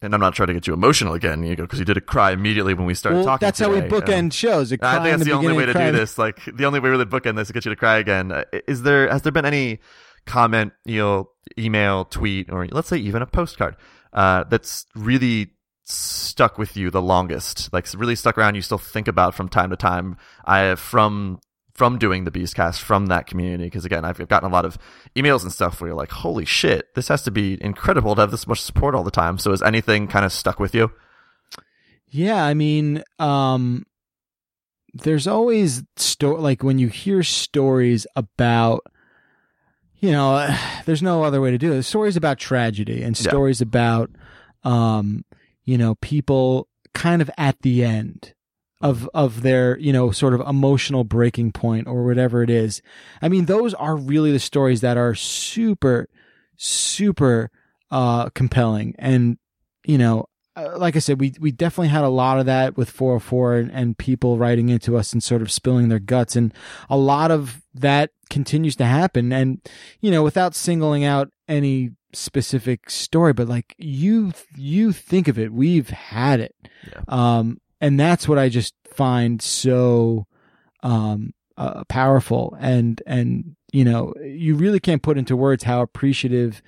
And I'm not trying to get you emotional again, you because you did a cry immediately when we started Well, talking. that's how we bookend Um, shows. I think that's the, only way to do this. Like the only way to really bookend this is to get you to cry again. Uh, Is there has there been any comment, you know, email, tweet, or let's say even a postcard uh, that's really stuck with you the longest? Like really stuck around. You still think about from time to time. I from from doing the Beastcast from that community because again I've gotten a lot of emails and stuff where you're like, holy shit, this has to be incredible to have this much support all the time. So is anything kind of stuck with you? Yeah, I mean, um, there's always sto- like when you hear stories about, you know, *sighs* there's no other way to do it. Stories about tragedy and Yeah. stories about, um, you know, people kind of at the end of of their you know sort of emotional breaking point or whatever it is. I mean, those are really the stories that are super, super uh, compelling and you know uh, like I said, we we definitely had a lot of that with 404 and, and people writing into us and sort of spilling their guts, and a lot of that continues to happen. And you know, without singling out any specific story, but like you you think of it, we've had it, Yeah. um, and that's what I just find so um, uh, powerful, and and you know, you really can't put into words how appreciative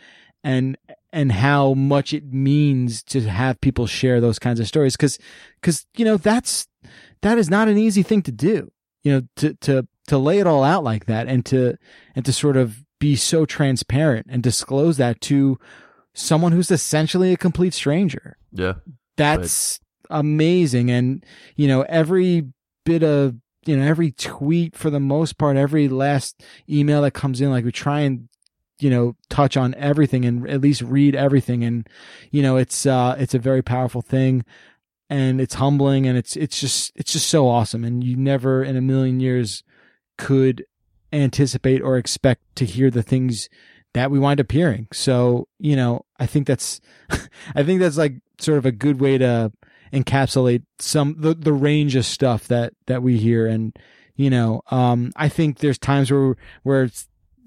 and and how much it means to have people share those kinds of stories. Because because you know that's that is not an easy thing to do you know to to to lay it all out like that and to and to sort of be so transparent and disclose that to someone who's essentially a complete stranger. Yeah. that's amazing. And you know every bit of you know every tweet for the most part every last email that comes in like we try and you know touch on everything and at least read everything. And you know it's uh it's a very powerful thing and it's humbling and it's it's just it's just so awesome. And you never in a million years could anticipate or expect to hear the things that we wind up hearing. So you know i think that's *laughs* i think that's like sort of a good way to encapsulate some the, the range of stuff that that we hear. And you know um i think there's times where where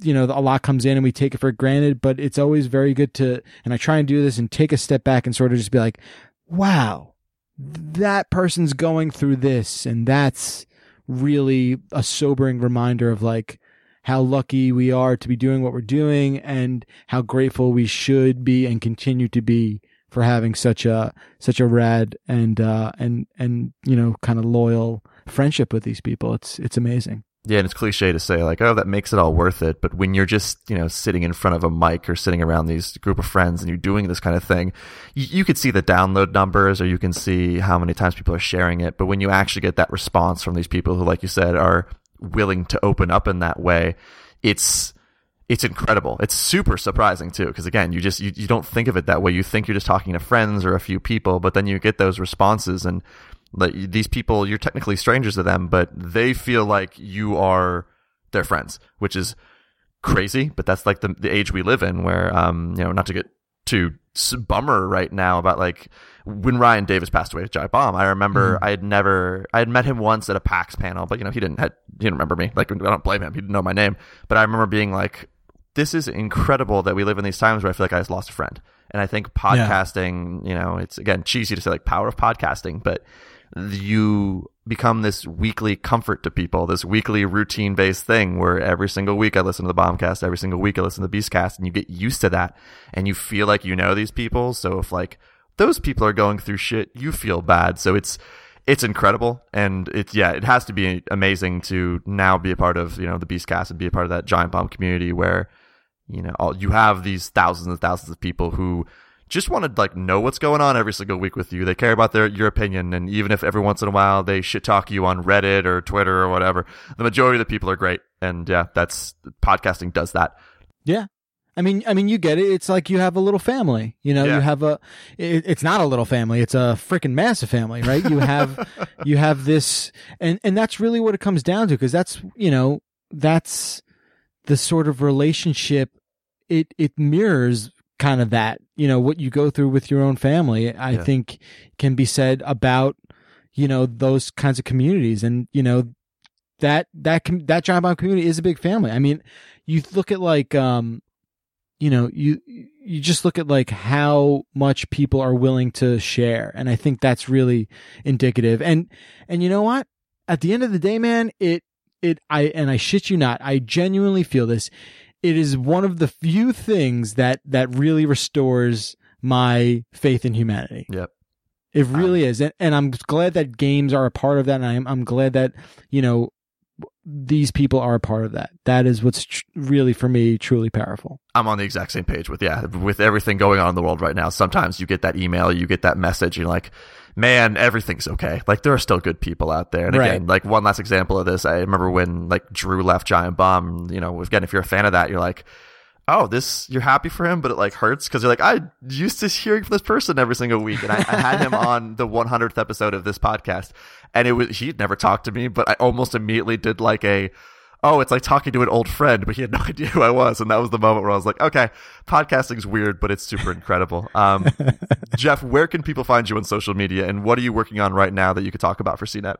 you know a lot comes in and we take it for granted but it's always very good to and i try and do this and take a step back and sort of just be like wow that person's going through this. And that's really a sobering reminder of like how lucky we are to be doing what we're doing and how grateful we should be and continue to be for having such a such a rad and uh and and you know kind of loyal friendship with these people it's it's amazing Yeah, and it's cliche to say like, oh, that makes it all worth it. But when you're just, you know, sitting in front of a mic or sitting around these group of friends and you're doing this kind of thing, you, you could see the download numbers or you can see how many times people are sharing it. But when you actually get that response from these people who, like you said, are willing to open up in that way, it's it's incredible. It's super surprising too, because again, you just you, you don't think of it that way. You think you're just talking to friends or a few people, but then you get those responses and like these people, you're technically strangers to them, but they feel like you are their friends, which is crazy. But that's like the the age we live in, where um you know not to get too bummer right now about like when Ryan Davis passed away with Giant Bomb. I remember I had never I had met him once at a PAX panel, but you know he didn't had, he didn't remember me. Like I don't blame him. He didn't know my name, but I remember being like, this is incredible that we live in these times where I feel like I just lost a friend. And I think podcasting, you know, it's again cheesy to say like power of podcasting, but you become this weekly comfort to people, this weekly routine based thing where every single week I listen to the Bombcast, every single week I listen to the Beastcast, and you get used to that and you feel like you know these people. So if like those people are going through shit, you feel bad. So it's it's incredible and it's yeah, it has to be amazing to now be a part of, you know, the Beastcast and be a part of that giant bomb community where, you know, all, you have these thousands and thousands of people who just want to like know what's going on every single week with you. They care about their your opinion, and even if every once in a while they shit talk you on Reddit or Twitter or whatever, the majority of the people are great. And yeah, that's podcasting does that. Yeah. I mean, I mean, you get it. It's like you have a little family. You know, Yeah. you have a. It, it's not a little family. It's a freaking massive family, right? You have, *laughs* you have this, and and that's really what it comes down to, because that's you know that's the sort of relationship. It it mirrors kind of that. You know what you go through with your own family. I Yeah. think can be said about you know those kinds of communities, and you know that that com- that giant bomb community is a big family. I mean, you look at like um you know, you you just look at like how much people are willing to share, and I think that's really indicative. And and you know what? At the end of the day, man, it it I and I shit you not, I genuinely feel this. It is one of the few things that that really restores my faith in humanity. Yep. It really um, is, and, and I'm glad that games are a part of that. And I'm I'm glad that you know these people are a part of that. That is what's tr- really for me truly powerful. I'm on the exact same page with yeah, with everything going on in the world right now. Sometimes you get that email, you get that message, you're like, man, everything's okay. Like there are still good people out there. And again, Right. like one last example of this, I remember when like Drew left Giant Bomb. You know, again, if you're a fan of that, you're like. Oh, this you're happy for him, but it like hurts because you're like I used to hearing from this person every single week, and I, I had him *laughs* on the 100th episode of this podcast, and it was he'd never talked to me, but I almost immediately did like a oh, it's like talking to an old friend, but he had *laughs* no idea who I was. And that was the moment where I was like, okay, podcasting's weird, but it's super incredible. Um, *laughs* Jeff, where can people find you on social media and what are you working on right now that you could talk about for CNET?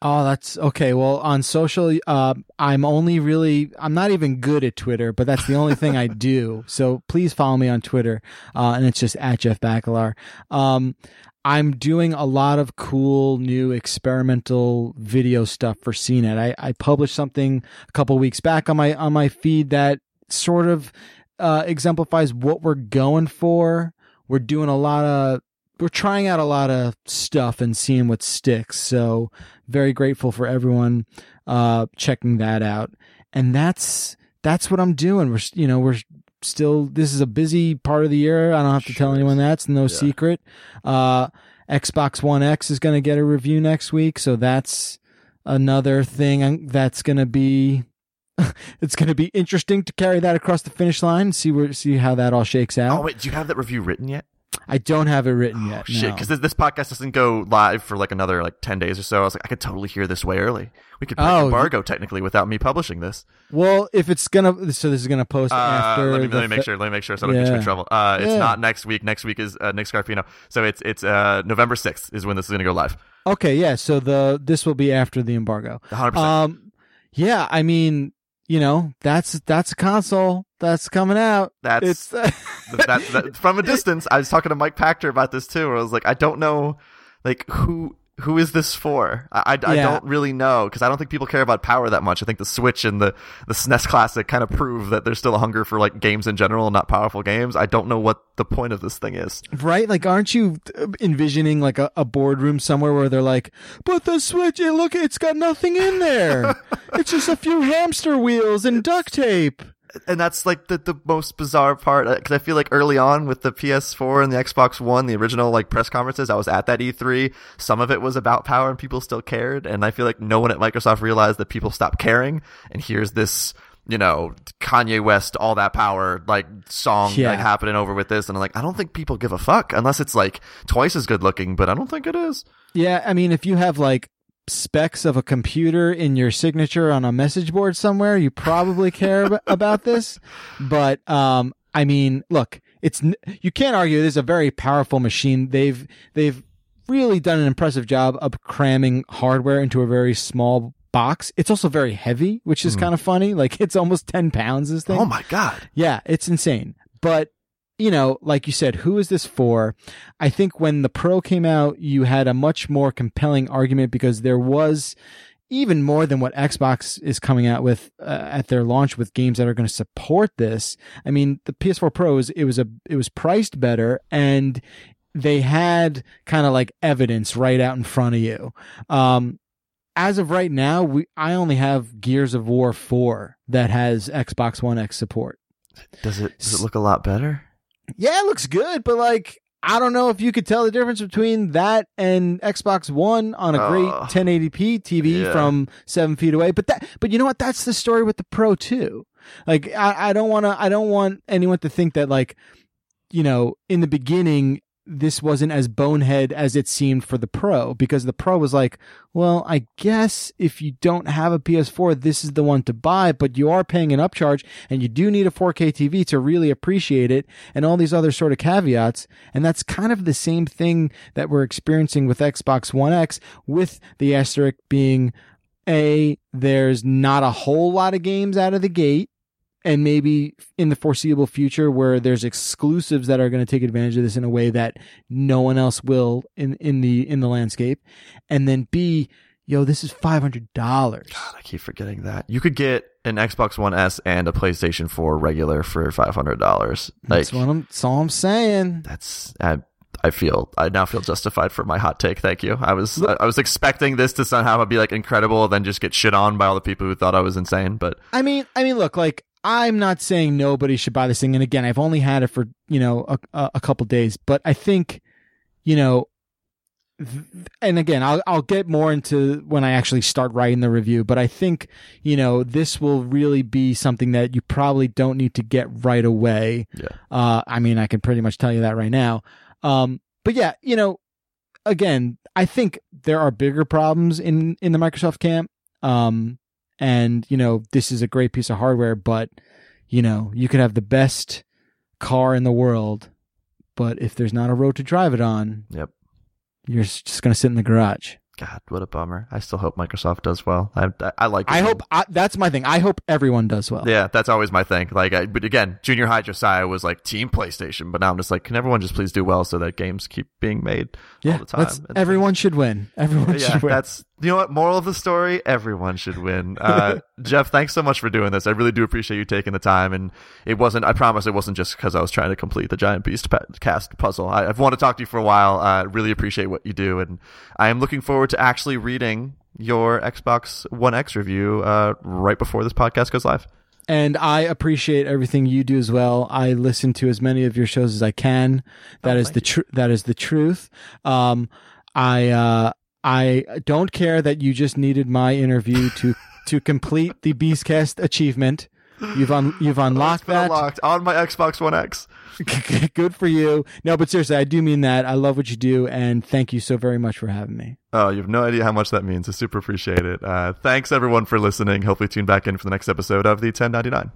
Oh, that's okay. Well, on social, uh, I'm only really, I'm not even good at Twitter, but that's the only thing I *laughs* do. So please follow me on Twitter. Uh, and it's just at Jeff Bakalar. Um, I'm doing a lot of cool new experimental video stuff for CNET. I, I published something a couple weeks back on my, on my feed that sort of, uh, exemplifies what we're going for. We're doing a lot of, we're trying out a lot of stuff and seeing what sticks. So very grateful for everyone uh checking that out. And that's that's what I'm doing. We're you know, we're still this is a busy part of the year. I don't have to tell anyone is. that. It's no Yeah. secret. Uh Xbox One X is going to get a review next week, so that's another thing that's going to be *laughs* it's going to be interesting to carry that across the finish line see where see how that all shakes out. Oh, wait, do you have that review written yet? I don't have it written Oh, yet. shit, no. because this, this podcast doesn't go live for like another like 10 days or so. I was like, I could totally hear this way early. We could break Oh, embargo technically without me publishing this. Well, if it's gonna, so this is gonna post Uh, after. let me, let me make sure. Let me make sure so I don't get you in trouble. Uh, it's Yeah. not next week. Next week is uh, Nick Scarpino. So it's it's uh, November 6th is when this is going to go live. Okay, yeah. So the this will be after the embargo. 100%. Um, yeah. I mean, you know, that's that's a console that's coming out. That's It's that, that, that- from a *laughs* distance. I was talking to Mike Pachter about this too. Where I was like, I don't know, like who who is this for? I I, I don't really know because I don't think people care about power that much. I think the Switch and the the SNES Classic kind of prove that there's still a hunger for like games in general, and not powerful games. I don't know what the point of this thing is. right. Like, aren't you uh, envisioning like a, a boardroom somewhere where they're like, "But the Switch, it, look, it's got nothing in there. *laughs* it's just a few hamster wheels and duct tape." And that's like the, the most bizarre part uh, because I feel like early on with the PS4 and the Xbox One, the original like press conferences, I was at that E3. Some of it was about power and people still cared, and I feel like no one at Microsoft realized that people stopped caring. And here's this, you know, Kanye West, all that power like song Yeah. like happening over with this, and I'm like, I don't think people give a fuck unless it's like twice as good looking, but I don't think it is. Yeah, I mean, if you have like specs of a computer in your signature on a message board somewhere, you probably care *laughs* about this. But um, I mean, look, it's you can't argue this is a very powerful machine. They've they've really done an impressive job of cramming hardware into a very small box. It's also very heavy, which is kind of funny. Like it's almost ten pounds. This thing. Oh my god. Yeah, it's insane. But you know, like you said, who is this for? I think when the Pro came out, you had a much more compelling argument because there was even more than what Xbox is coming out with uh, at their launch with games that are going to support this. I mean, the PS4 Pro is it was a it was priced better and they had kind of like evidence right out in front of you. Um, as of right now, we I only have Gears of War 4 that has Xbox One X support. Does it does it look a lot better? Yeah, it looks good, but like I don't know if you could tell the difference between that and Xbox One on a great uh, Ugh. 1080p TV Yeah. from seven feet away. But that, but you know what? That's the story with the Pro too. Like I, I don't want to, I don't want anyone to think that like, you know, in the beginning this wasn't as bonehead as it seemed for the Pro because the Pro was like, well, I guess if you don't have a PS4, this is the one to buy, but you are paying an upcharge and you do need a 4K TV to really appreciate it and all these other sort of caveats. And that's kind of the same thing that we're experiencing with Xbox One X with the asterisk being a, there's not a whole lot of games out of the gate. And maybe in the foreseeable future where there's exclusives that are going to take advantage of this in a way that no one else will in in the in the landscape and then b yo this is $500 God, I keep forgetting that. You could get an Xbox One S and a PlayStation 4 regular for five hundred dollars. Like that's what i'm that's all i'm saying that's I, I feel I now feel justified for my hot take. Thank you. I was I, I was expecting this to somehow be like incredible, then just get shit on by all the people who thought I was insane. But I mean, I mean, look, like I'm not saying nobody should buy this thing, and again, I've only had it for you know a, a, a couple days, but I think, you know, and again, I'll I'll get more into when I actually start writing the review, but I think you know this will really be something that you probably don't need to get right away. Yeah. Uh, I mean, I can pretty much tell you that right now. Um, but yeah, you know, again, I think there are bigger problems in in the Microsoft camp. Um, and you know, this is a great piece of hardware, but you know, you could have the best car in the world, but if there's not a road to drive it on, Yep. you're just gonna sit in the garage. God, what a bummer. I still hope Microsoft does well. I I, I like. I it. hope I, that's my thing. I hope everyone does well. Yeah, that's always my thing. Like, I, but again, junior high Josiah was like team PlayStation, but now I'm just like, can everyone just please do well so that games keep being made all the time? everyone should win. Everyone yeah, should win. that's you know what. Moral of the story: everyone should win. Uh, *laughs* Jeff, thanks so much for doing this. I really do appreciate you taking the time. And it wasn't. I promise it wasn't just because I was trying to complete the Giant Beast cast puzzle. I, I've wanted to talk to you for a while. I really appreciate what you do, and I am looking forward to actually reading your Xbox One X review uh, right before this podcast goes live. and I appreciate everything you do as well. I listen to as many of your shows as I can. That Oh, is the truth. That is the truth. Um, I uh, I don't care that you just needed my interview to *laughs* to complete the Beastcast achievement. You've un- you've It's unlocked that. unlocked on my Xbox One X. *laughs* Good for you. No, but seriously, I do mean that. I love what you do, and thank you so very much for having me. Oh, you have no idea how much that means. I super appreciate it. Uh, thanks everyone for listening. Hopefully, tune back in for the next episode of the 1099.